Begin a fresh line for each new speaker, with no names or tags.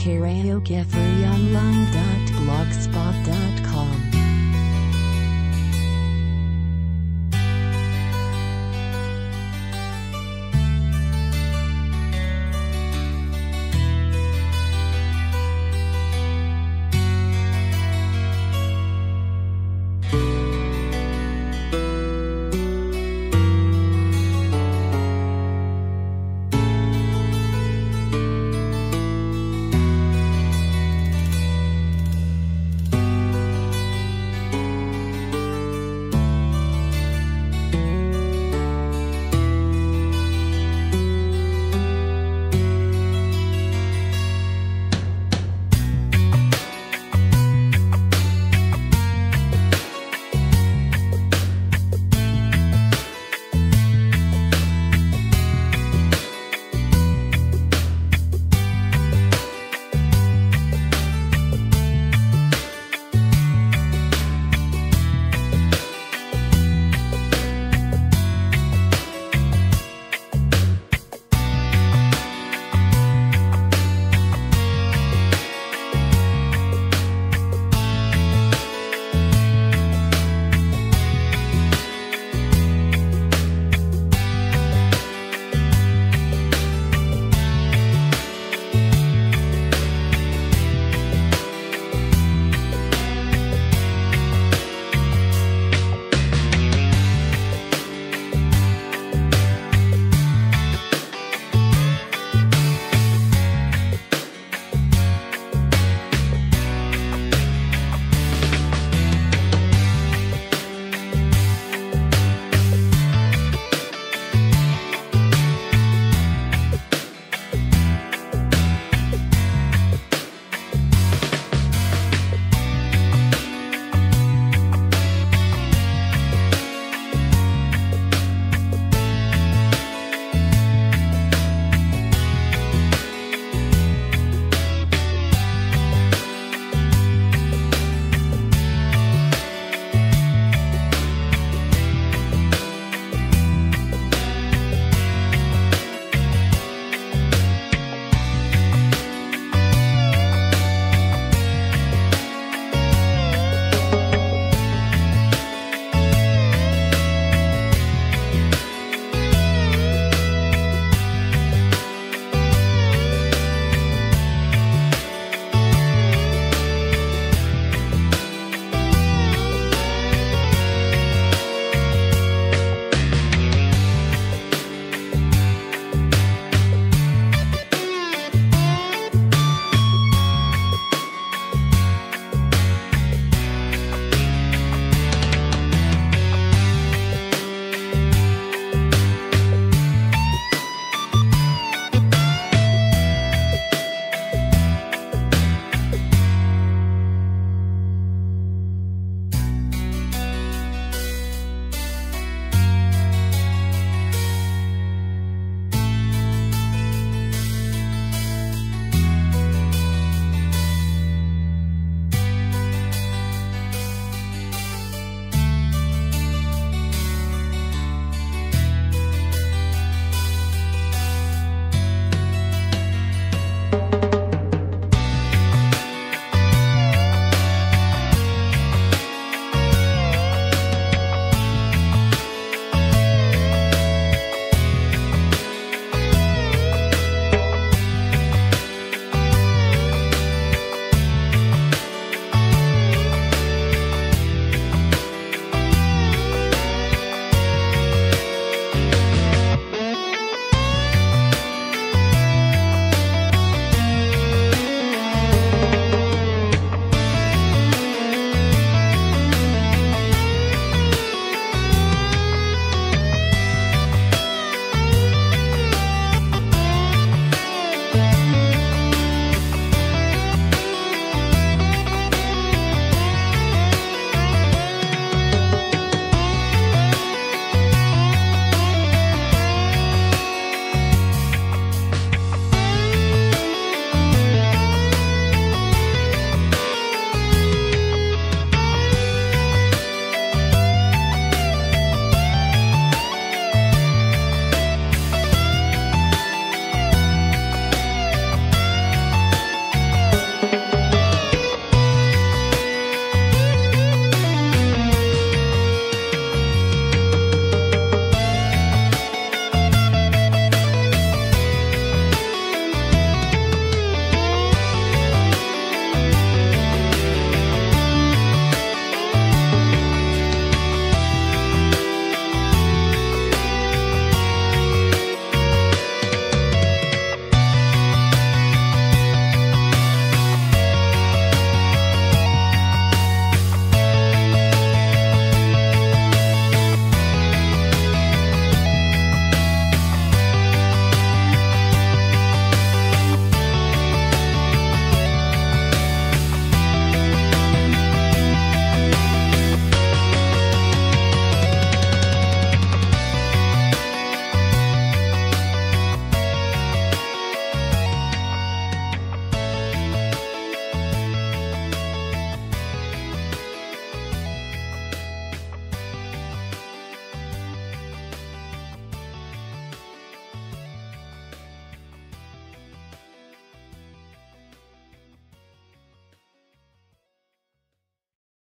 karaokefreeonline.blogspot.com.